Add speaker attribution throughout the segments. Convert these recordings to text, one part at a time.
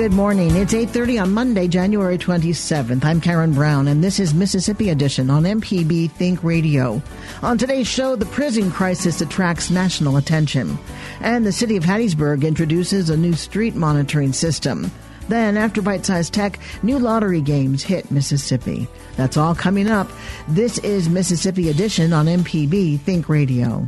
Speaker 1: Good morning. It's 8:30 on Monday, January 27th. I'm Karen Brown and this is Mississippi Edition on MPB Think Radio. On today's show, the prison crisis attracts national attention, and the city of Hattiesburg introduces a new street monitoring system. Then, after Byte Size Tech, new lottery games hit Mississippi. That's all coming up. This is Mississippi Edition on MPB Think Radio.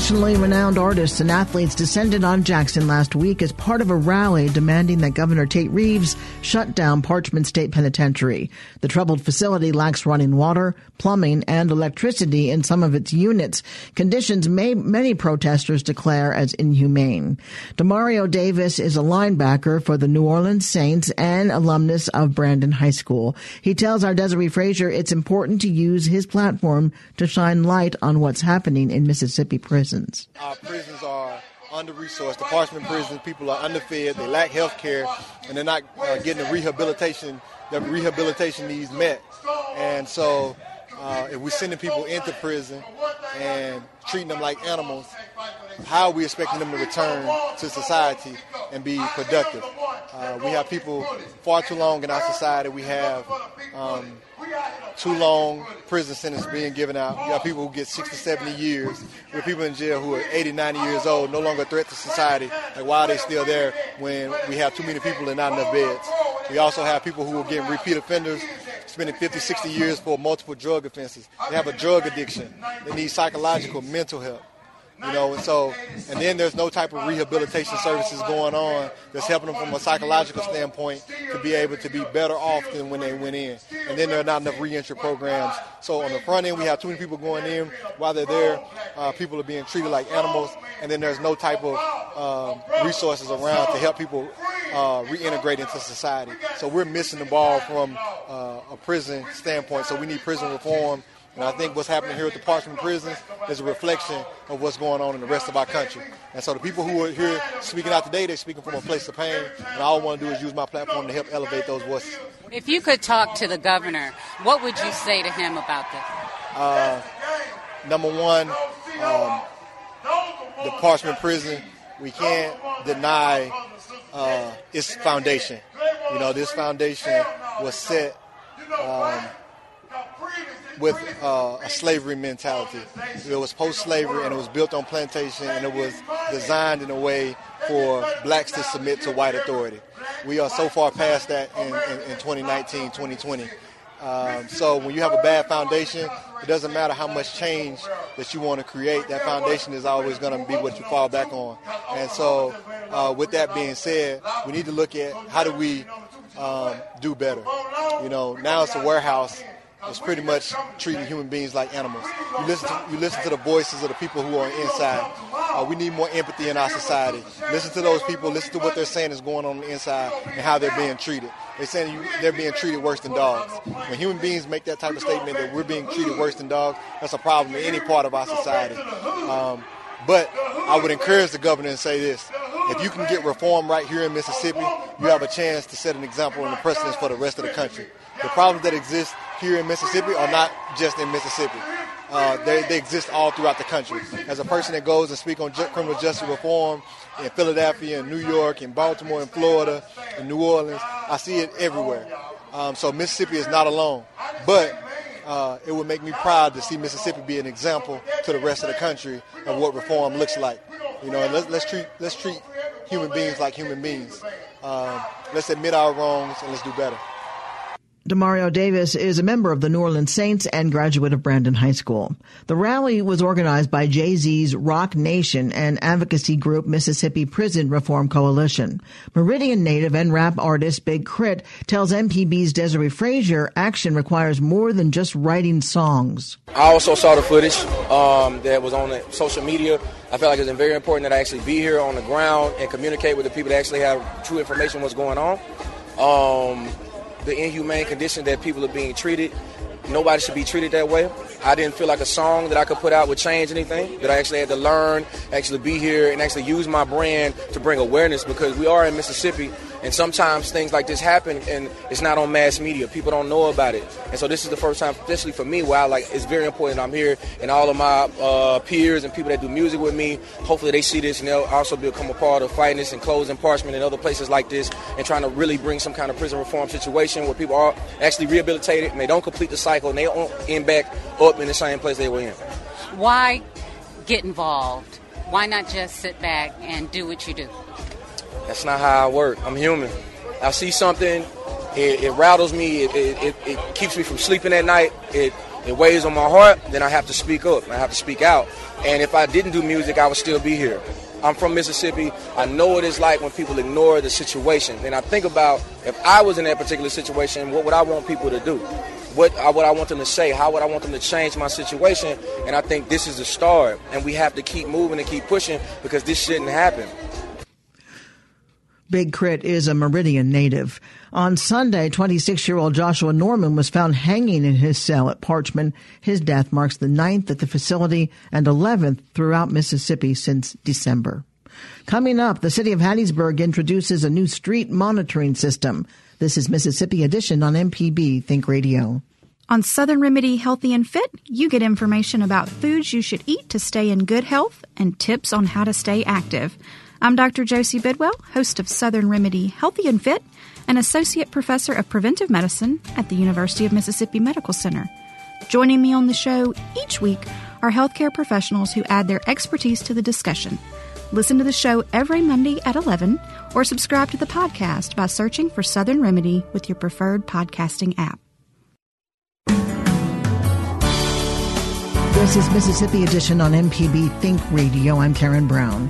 Speaker 1: Nationally renowned artists and athletes descended on Jackson last week as part of a rally demanding that Governor Tate Reeves shut down Parchman State Penitentiary. The troubled facility lacks running water, plumbing, and electricity in some of its units, conditions may, many protesters declare as inhumane. Demario Davis is a linebacker for the New Orleans Saints and alumnus of Brandon High School. He tells our Desare Frazier it's important to use his platform to shine light on what's happening in Mississippi prisons.
Speaker 2: Our prisons are under resourced. The Parchman prisons, people are underfed, they lack health care, and they're not uh, getting the rehabilitation, the rehabilitation needs met. And so uh, if we're sending people into prison and treating them like animals, how are we expecting them to return to society and be productive? Uh, we have people far too long in our society. We have um, too long prison sentences being given out. You have people who get 60, 70 years. We have people in jail who are 80, 90 years old, no longer a threat to society. Like, why are they still there when we have too many people and not enough beds? We also have people who are getting repeat offenders, spending 50, 60 years for multiple drug offenses. They have a drug addiction. They need psychological, mental help you know, and so, and then there's no type of rehabilitation services going on that's helping them from a psychological standpoint to be able to be better off than when they went in. And then there are not enough reentry programs. So on the front end, we have too many people going in. While they're there, uh, people are being treated like animals, and then there's no type of uh, resources around to help people uh, reintegrate into society. So we're missing the ball from uh, a prison standpoint. So we need prison reform and I think what's happening here at the Parchman prisons is a reflection of what's going on in the rest of our country. And so the people who are here speaking out today, they're speaking from a place of pain. And all I want to do is use my platform to help elevate those voices.
Speaker 3: If you could talk to the governor, what would you say to him about this?
Speaker 2: Uh, number one, um, the Parchman prison, we can't deny uh, its foundation. You know, this foundation was set um, with uh, a slavery mentality. It was post-slavery and it was built on plantation and it was designed in a way for blacks to submit to white authority. We are so far past that in, in, in 2019, 2020. Um, so when you have a bad foundation, it doesn't matter how much change that you want to create. That foundation is always going to be what you fall back on. And so, uh, with that being said, we need to look at how do we um, do better. You know, now it's a warehouse is pretty much treating human beings like animals. You listen to, you listen to the voices of the people who are inside. Uh, we need more empathy in our society. Listen to those people. Listen to what they're saying is going on, on the inside and how they're being treated. They're saying you, they're being treated worse than dogs. When human beings make that type of statement that we're being treated worse than dogs, that's a problem in any part of our society. Um, but I would encourage the governor and say this. If you can get reform right here in Mississippi, you have a chance to set an example and a precedence for the rest of the country. The problems that exist here in Mississippi are not just in Mississippi. Uh, they, they, exist all throughout the country. As a person that goes and speaks on ju- criminal justice reform in Philadelphia, in New York, in Baltimore, in Florida, in New Orleans, I see it everywhere. Um, so Mississippi is not alone. But uh, it would make me proud to see Mississippi be an example to the rest of the country of what reform looks like. You know, let's, let's treat let's treat human beings like human beings. Um, let's admit our wrongs and let's do better.
Speaker 1: Demario Davis is a member of the New Orleans Saints and graduate of Brandon High School. The rally was organized by Jay Z's Roc Nation and advocacy group Mississippi Prison Reform Coalition. Meridian native and rap artist Big K.R.I.T. tells MPB's Desare Frazier action requires more than just writing songs.
Speaker 4: I also saw the footage um, that was on social media. I felt like it was very important that I actually be here on the ground and communicate with the people that actually have true information what's going on. Um, the inhumane condition that people are being treated. Nobody should be treated that way. I didn't feel like a song that I could put out would change anything. That I actually had to learn, actually be here, and actually use my brand to bring awareness because we are in Mississippi and sometimes things like this happen and it's not on mass media. People don't know about it. And so this is the first time, especially for me, where I like it's very important I'm here and all of my uh, peers and people that do music with me, hopefully they see this and they'll also become a part of fighting this and closing Parchman and other places like this and trying to really bring some kind of prison reform situation where people are actually rehabilitated and they don't complete the cycle and they don't end back up in the same place they were in.
Speaker 3: Why get involved? Why not just sit back and do what you do?
Speaker 4: That's not how I work. I'm human. I see something, it, it rattles me, it, it, it, keeps me from sleeping at night, it, it weighs on my heart, then I have to speak up. I have to speak out. And if I didn't do music, I would still be here. I'm from Mississippi. I know what it's like when people ignore the situation. And I think about if I was in that particular situation, what would I want people to do? What uh, would I want them to say? How would I want them to change my situation? And I think this is the start. And we have to keep moving and keep pushing because this shouldn't happen.
Speaker 1: Big K.R.I.T. is a Meridian native. On Sunday, 26 year old Joshua Norman was found hanging in his cell at Parchman. His death marks the ninth at the facility and 11th throughout Mississippi since December. Coming up, the city of Hattiesburg introduces a new street monitoring system. This is Mississippi Edition on MPB Think Radio.
Speaker 5: On Southern Remedy Healthy and Fit, you get information about foods you should eat to stay in good health and tips on how to stay active. I'm Dr. Josie Bidwell, host of Southern Remedy Healthy and Fit, and Associate Professor of Preventive Medicine at the University of Mississippi Medical Center. Joining me on the show each week are healthcare professionals who add their expertise to the discussion. Listen to the show every Monday at 11 or subscribe to the podcast by searching for Southern Remedy with your preferred podcasting app.
Speaker 1: This is Mississippi Edition on MPB Think Radio. I'm Karen Brown.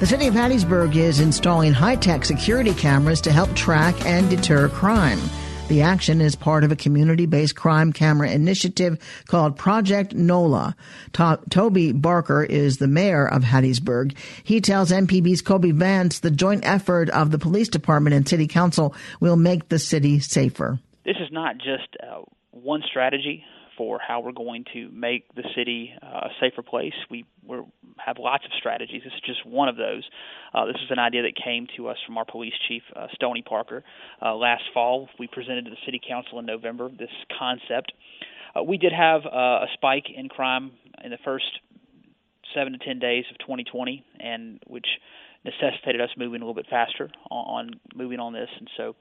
Speaker 1: The city of Hattiesburg is installing high tech security cameras to help track and deter crime. The action is part of a community based crime camera initiative called Project NOLA. To- Toby Barker is the mayor of Hattiesburg. He tells MPB's Kobee Vance the joint effort of the police department and city council will make the city safer.
Speaker 6: This is not just uh, one strategy for how we're going to make the city uh, a safer place. We we have lots of strategies. This is just one of those. Uh, this is an idea that came to us from our police chief, uh, Stony Parker, uh, last fall. We presented to the city council in November this concept. Uh, we did have uh, a spike in crime in the first seven to ten days of 2020, and which necessitated us moving a little bit faster on, on moving on this. And so,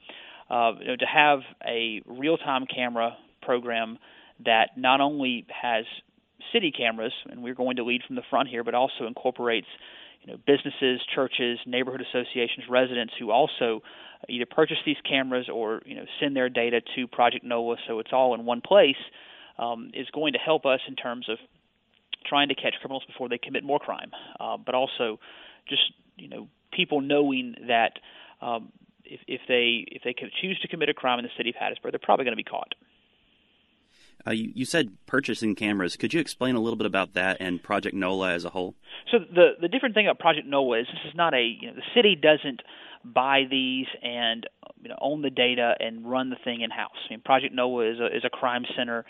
Speaker 6: you know, to have a real-time camera program that not only has city cameras, and we're going to lead from the front here, but also incorporates you know businesses, churches, neighborhood associations, residents who also either purchase these cameras or you know send their data to Project NOLA, so it's all in one place, um, is going to help us in terms of trying to catch criminals before they commit more crime, uh, but also just you know people knowing that um, if, if they if they choose to commit a crime in the city of Hattiesburg, they're probably going to be caught.
Speaker 7: Uh, you, you, said purchasing cameras. Could you explain a little bit about that and Project NOLA as a whole?
Speaker 6: So the the different thing about Project NOLA is this is not a you know the city doesn't buy these and you know own the data and run the thing in house. I mean Project NOLA is a is a crime center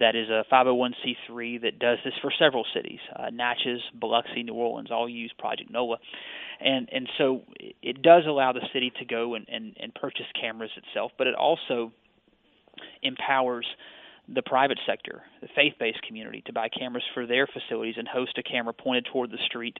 Speaker 6: that is a 501c3 that does this for several cities. Uh, Natchez, Biloxi, New Orleans all use Project NOLA. And and so it does allow the city to go and, and, and purchase cameras itself, but it also empowers the private sector, the faith-based community, to buy cameras for their facilities and host a camera pointed toward the street,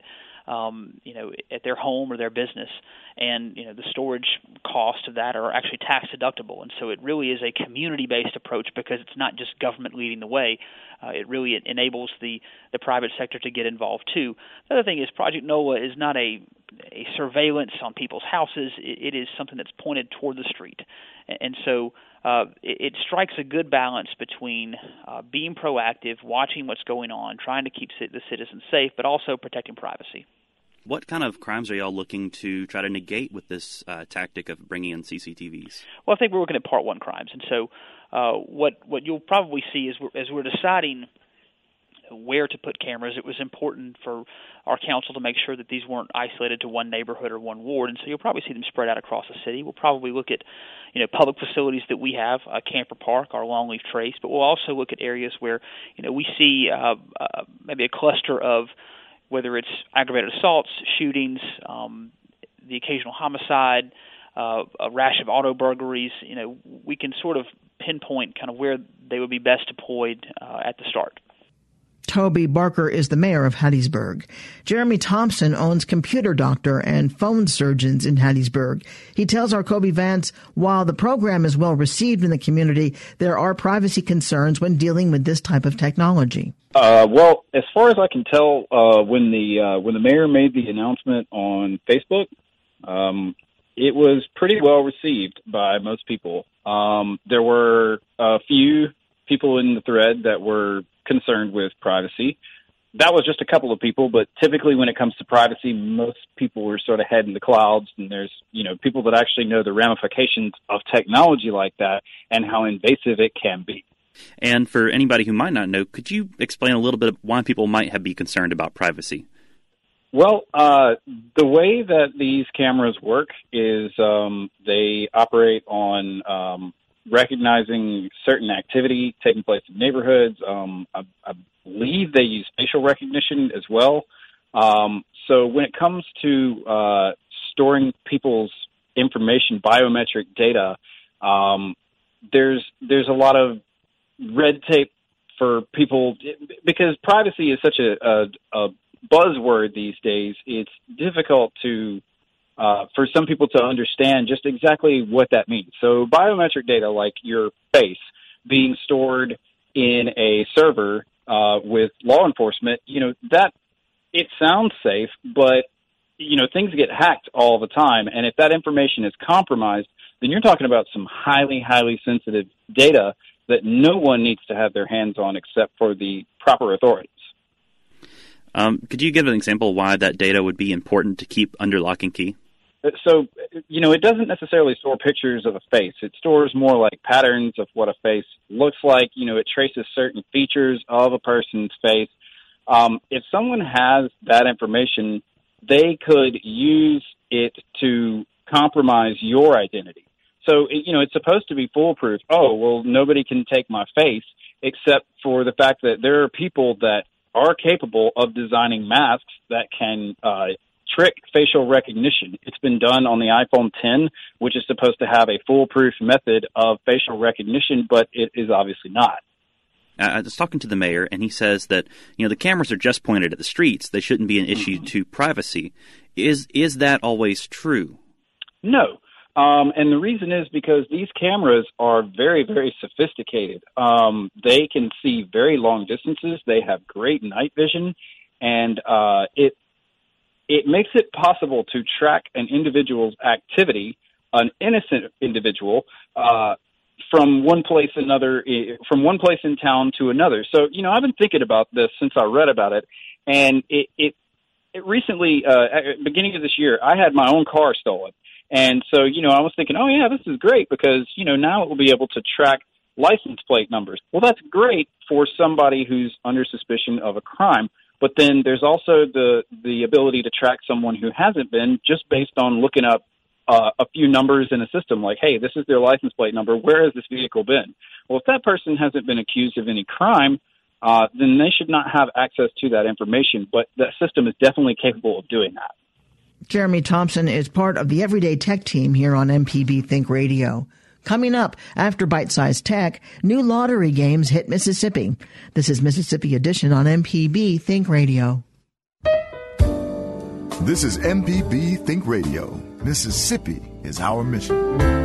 Speaker 6: um, you know, at their home or their business. And you know, the storage costs of that are actually tax deductible, and so it really is a community-based approach because it's not just government leading the way. Uh, it really enables the the private sector to get involved too. The other thing is Project NOLA is not a a surveillance on people's houses. it, it is something that's pointed toward the street, and, and so uh, it, it strikes a good balance between uh, being proactive, watching what's going on, trying to keep the citizens safe, but also protecting privacy.
Speaker 7: What kind of crimes are y'all looking to try to negate with this uh, tactic of bringing in CCTVs?
Speaker 6: Well, I think we're looking at part one crimes, and so uh, what what you'll probably see is we're, as we're deciding where to put cameras, it was important for our council to make sure that these weren't isolated to one neighborhood or one ward, and so you'll probably see them spread out across the city. We'll probably look at, you know, public facilities that we have, uh, Kamper Park, our Longleaf Trace, but we'll also look at areas where, you know, we see uh, uh, maybe a cluster of whether it's aggravated assaults, shootings, um, the occasional homicide, uh, a rash of auto burglaries. You know, we can sort of pinpoint kind of where they would be best deployed uh, at the start.
Speaker 1: Toby Barker is the mayor of Hattiesburg. Jeremy Thompson owns Computer Doctor and Phone Surgeons in Hattiesburg. He tells our Kobee Vance while the program is well received in the community, there are privacy concerns when dealing with this type of technology.
Speaker 8: Uh, well, as far as I can tell, uh, when the uh, when the mayor made the announcement on Facebook, um, it was pretty well received by most people. Um, there were a few people in the thread that were concerned with privacy. That was just a couple of people, but typically when it comes to privacy, most people are sort of head in the clouds and there's, you know, people that actually know the ramifications of technology like that and how invasive it can be.
Speaker 7: And for anybody who might not know, could you explain a little bit why people might have be concerned about privacy?
Speaker 8: Well, uh, the way that these cameras work is um, they operate on um, recognizing certain activity taking place in neighborhoods. Um, I, I, believe they use facial recognition as well. Um, so when it comes to uh, storing people's information, biometric data, um, there's there's a lot of red tape for people because privacy is such a, a, a buzzword these days. It's difficult to uh, for some people to understand just exactly what that means. So biometric data, like your face, being stored in a server uh, with law enforcement, you know that it sounds safe, but you know things get hacked all the time, and if that information is compromised, then you're talking about some highly, highly sensitive data that no one needs to have their hands on except for the proper authorities.
Speaker 7: Um, could you give an example why that data would be important to keep under lock and key?
Speaker 8: So, you know, it doesn't necessarily store pictures of a face. It stores more like patterns of what a face looks like. You know, it traces certain features of a person's face. Um, if someone has that information, they could use it to compromise your identity. So, you know, it's supposed to be foolproof. Oh, well, nobody can take my face except for the fact that there are people that are capable of designing masks that can uh, trick facial recognition. It's been done on the iPhone 10, which is supposed to have a foolproof method of facial recognition, but it is obviously not.
Speaker 7: I was talking to the mayor, and he says that you know the cameras are just pointed at the streets; they shouldn't be an issue mm-hmm. to privacy. Is is that always true?
Speaker 8: No, um, and the reason is because these cameras are very, very sophisticated. Um, they can see very long distances. They have great night vision, and uh, it it makes it possible to track an individual's activity, an innocent individual, uh, from one place another, from one place in town to another. So, you know, I've been thinking about this since I read about it, and it, it, it recently, uh, at beginning of this year, I had my own car stolen and so, you know, I was thinking, oh yeah, this is great because, you know, now it will be able to track license plate numbers. Well, that's great for somebody who's under suspicion of a crime. But then there's also the the ability to track someone who hasn't been just based on looking up uh, a few numbers in a system like, hey, this is their license plate number. Where has this vehicle been? Well, if that person hasn't been accused of any crime, uh, then they should not have access to that information. But that system is definitely capable of doing that.
Speaker 1: Jeremy Thompson is part of the Everyday Tech team here on MPB Think Radio. Coming up after Byte Size Tech, new lottery games hit Mississippi. This is Mississippi Edition on MPB Think Radio.
Speaker 9: This is MPB Think Radio. Mississippi is our mission.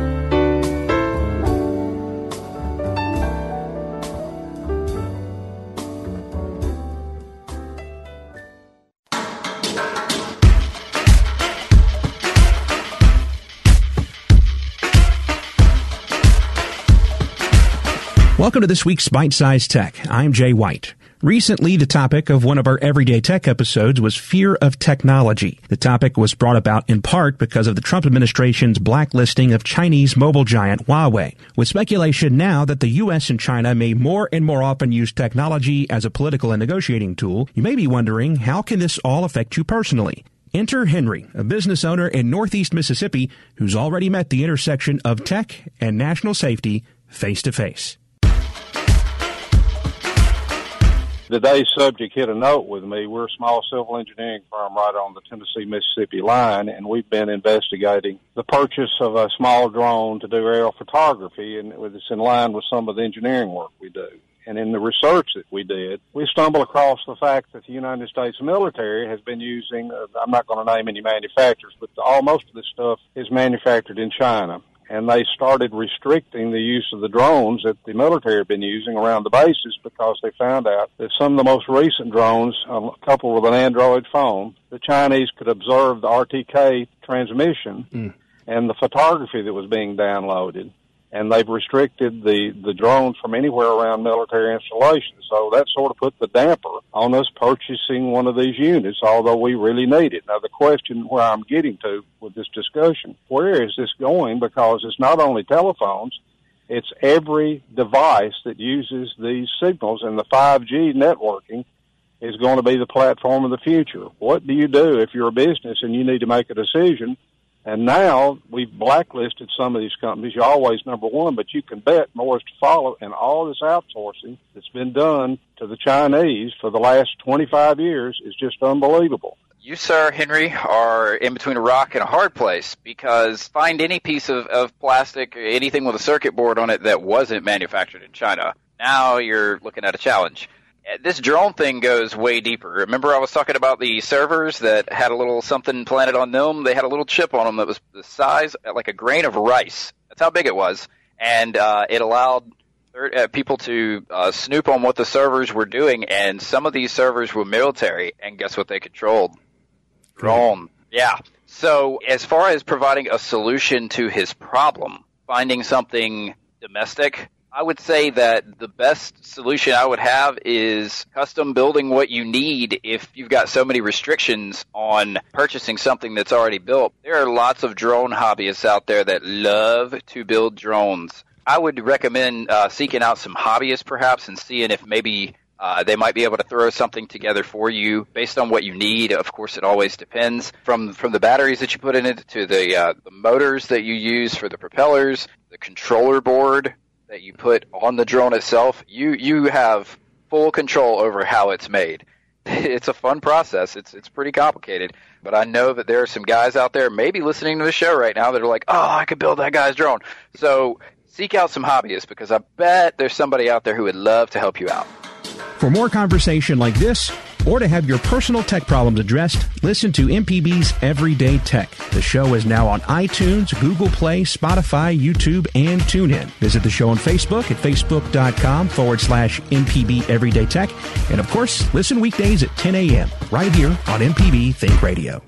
Speaker 10: Welcome to this week's Byte Size Tech. I'm Jay White. Recently, the topic of one of our Everyday Tech episodes was fear of technology. The topic was brought about in part because of the Trump administration's blacklisting of Chinese mobile giant Huawei, with speculation now that the U.S. and China may more and more often use technology as a political and negotiating tool. You may be wondering, how can this all affect you personally? Enter Henry, a business owner in Northeast Mississippi who's already met the intersection of tech and national safety face to face.
Speaker 11: Today's subject hit a note with me. We're a small civil engineering firm right on the Tennessee Mississippi line, and we've been investigating the purchase of a small drone to do aerial photography, and it's in line with some of the engineering work we do. And in the research that we did, we stumbled across the fact that the United States military has been using, uh, I'm not going to name any manufacturers, but all, most of this stuff is manufactured in China and they started restricting the use of the drones that the military had been using around the bases because they found out that some of the most recent drones, um, coupled with an Android phone, the Chinese could observe the RTK transmission mm. and the photography that was being downloaded and they've restricted the, the drones from anywhere around military installations. So that sort of put the damper on us purchasing one of these units, although we really need it. Now the question where I'm getting to with this discussion, where is this going? Because it's not only telephones, it's every device that uses these signals and the 5G networking is going to be the platform of the future. What do you do if you're a business and you need to make a decision and now we've blacklisted some of these companies. You're always number one, but you can bet more is to follow. And all this outsourcing that's been done to the Chinese for the last 25 years is just unbelievable.
Speaker 12: You, sir, Henry, are in between a rock and a hard place because find any piece of, of plastic, anything with a circuit board on it that wasn't manufactured in China. Now you're looking at a challenge this drone thing goes way deeper. Remember, I was talking about the servers that had a little something planted on them. They had a little chip on them that was the size like a grain of rice. That's how big it was, and uh, it allowed uh, people to uh, snoop on what the servers were doing. And some of these servers were military, and guess what they controlled? Drone. Yeah. So as far as providing a solution to his problem, finding something domestic I would say that the best solution I would have is custom building what you need if you've got so many restrictions on purchasing something that's already built. There are lots of drone hobbyists out there that love to build drones. I would recommend uh, seeking out some hobbyists perhaps and seeing if maybe uh, they might be able to throw something together for you based on what you need. Of course, it always depends from from the batteries that you put in it to the uh, the motors that you use for the propellers, the controller board that you put on the drone itself, you you have full control over how it's made. It's a fun process. It's it's pretty complicated, but I know that there are some guys out there maybe listening to the show right now that are like, "Oh, I could build that guy's drone." So, seek out some hobbyists because I bet there's somebody out there who would love to help you out.
Speaker 10: For more conversation like this, or to have your personal tech problems addressed, listen to MPB's Everyday Tech. The show is now on iTunes, Google Play, Spotify, YouTube, and TuneIn. Visit the show on Facebook at facebook.com forward slash MPB Everyday Tech. And of course, listen weekdays at 10 a.m. right here on MPB Think Radio.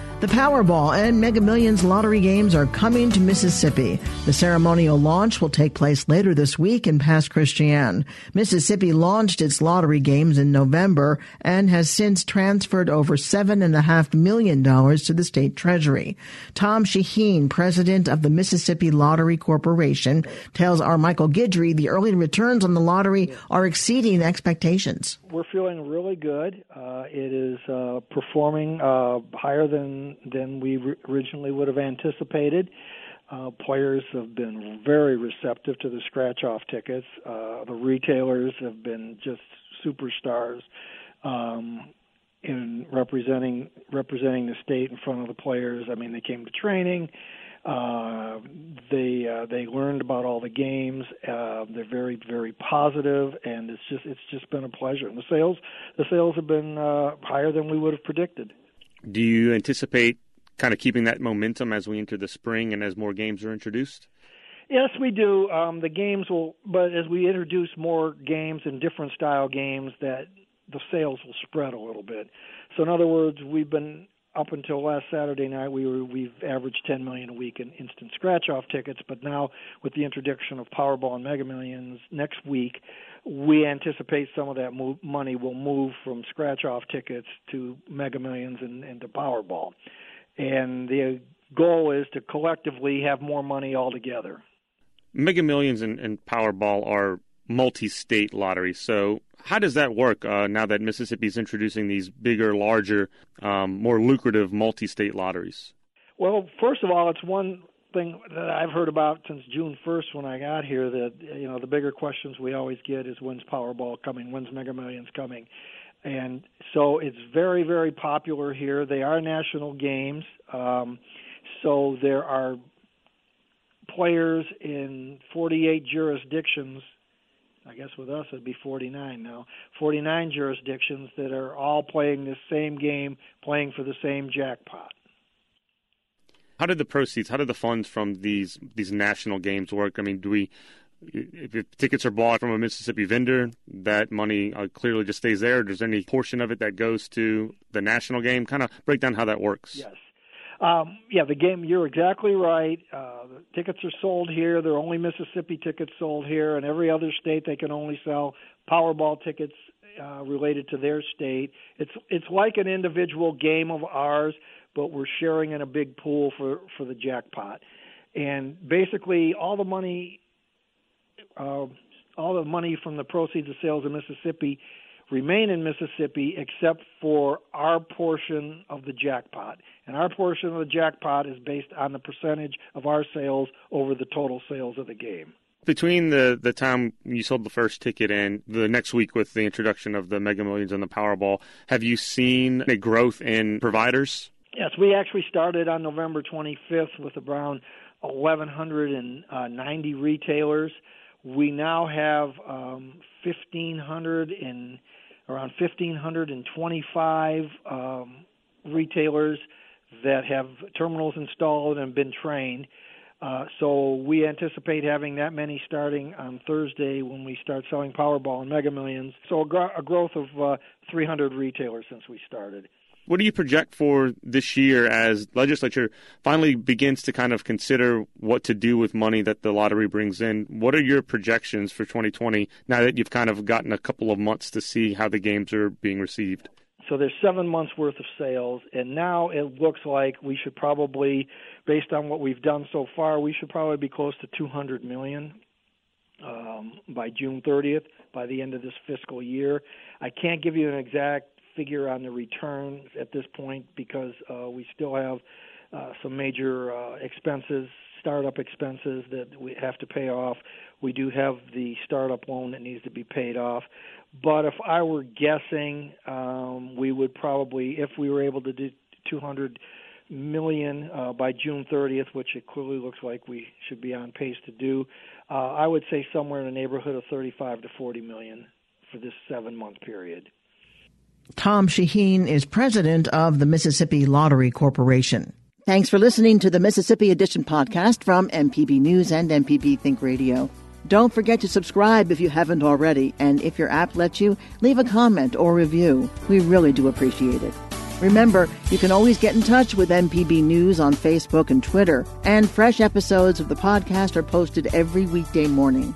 Speaker 1: The Powerball and Mega Millions lottery games are coming to Mississippi. The ceremonial launch will take place later this week in Pass Christian. Mississippi launched its lottery games in November and has since transferred over $7.5 million to the state treasury. Tom Shaheen, president of the Mississippi Lottery Corporation, tells our Michael Guidry the early returns on the lottery are exceeding expectations.
Speaker 13: We're feeling really good. Uh, it is uh, performing uh, higher than than we originally would have anticipated. Uh, players have been very receptive to the scratch off tickets. Uh, the retailers have been just superstars um, in representing representing the state in front of the players. I mean, they came to training. Uh, they uh, they learned about all the games. Uh, they're very very positive, and it's just it's just been a pleasure. And the sales the sales have been uh, higher than we would have predicted.
Speaker 14: Do you anticipate kind of keeping that momentum as we enter the spring and as more games are introduced?
Speaker 13: Yes, we do. Um, the games will, but as we introduce more games and different style games, that the sales will spread a little bit. So, in other words, we've been up until last Saturday night, we were we've averaged 10 million a week in instant scratch-off tickets. But now, with the introduction of Powerball and Mega Millions next week, we anticipate some of that move, money will move from scratch-off tickets to Mega Millions and, and to Powerball. And the goal is to collectively have more money altogether.
Speaker 14: Mega Millions and, and Powerball are multi-state lotteries. So how does that work uh, now that Mississippi is introducing these bigger, larger, um, more lucrative multi-state lotteries?
Speaker 13: Well, first of all, it's one thing that I've heard about since June 1st when I got here. That you know the bigger questions we always get is when's Powerball coming, when's Mega Millions coming, and so it's very very popular here. They are national games, um, so there are players in 48 jurisdictions I guess with us it'd be 49 now. 49 jurisdictions that are all playing the same game, playing for the same jackpot.
Speaker 14: How did the proceeds, how did the funds from these these national games work? I mean, do we if tickets are bought from a Mississippi vendor, that money uh, clearly just stays there. Does any portion of it that goes to the national game? Kind of break down how that works.
Speaker 13: Yes. Um, yeah, the game. You're exactly right. Uh, the tickets are sold here. There are only Mississippi tickets sold here, and every other state they can only sell Powerball tickets uh, related to their state. It's it's like an individual game of ours, but we're sharing in a big pool for for the jackpot. And basically, all the money, uh, all the money from the proceeds of sales in Mississippi remain in Mississippi except for our portion of the jackpot. And our portion of the jackpot is based on the percentage of our sales over the total sales of the game.
Speaker 14: Between the, the time you sold the first ticket and the next week with the introduction of the Mega Millions and the Powerball, have you seen a growth in providers?
Speaker 13: Yes, we actually started on November 25th with around 1,190 retailers. We now have um, 1,500 and around 1,525 um, retailers that have terminals installed and been trained. Uh, so we anticipate having that many starting on Thursday when we start selling Powerball and Mega Millions. So a, gr- a growth of uh, 300 retailers since we started.
Speaker 14: What do you project for this year as legislature finally begins to kind of consider what to do with money that the lottery brings in? What are your projections for 2020 now that you've kind of gotten a couple of months to see how the games are being received?
Speaker 13: So there's seven months worth of sales, and now it looks like we should probably, based on what we've done so far, we should probably be close to 200 million um, by June 30th, by the end of this fiscal year. I can't give you an exact figure on the returns at this point because uh, we still have uh, some major uh, expenses, startup expenses that we have to pay off. We do have the startup loan that needs to be paid off. But if I were guessing, um, we would probably, if we were able to do 200 million uh, by June 30th, which it clearly looks like we should be on pace to do, uh, I would say somewhere in the neighborhood of 35 to 40 million for this seven month period.
Speaker 1: Tom Shaheen is president of the Mississippi Lottery Corporation. Thanks for listening to the Mississippi Edition podcast from MPB News and MPB Think Radio. Don't forget to subscribe if you haven't already, and if your app lets you, leave a comment or review. We really do appreciate it. Remember, you can always get in touch with MPB News on Facebook and Twitter, and fresh episodes of the podcast are posted every weekday morning.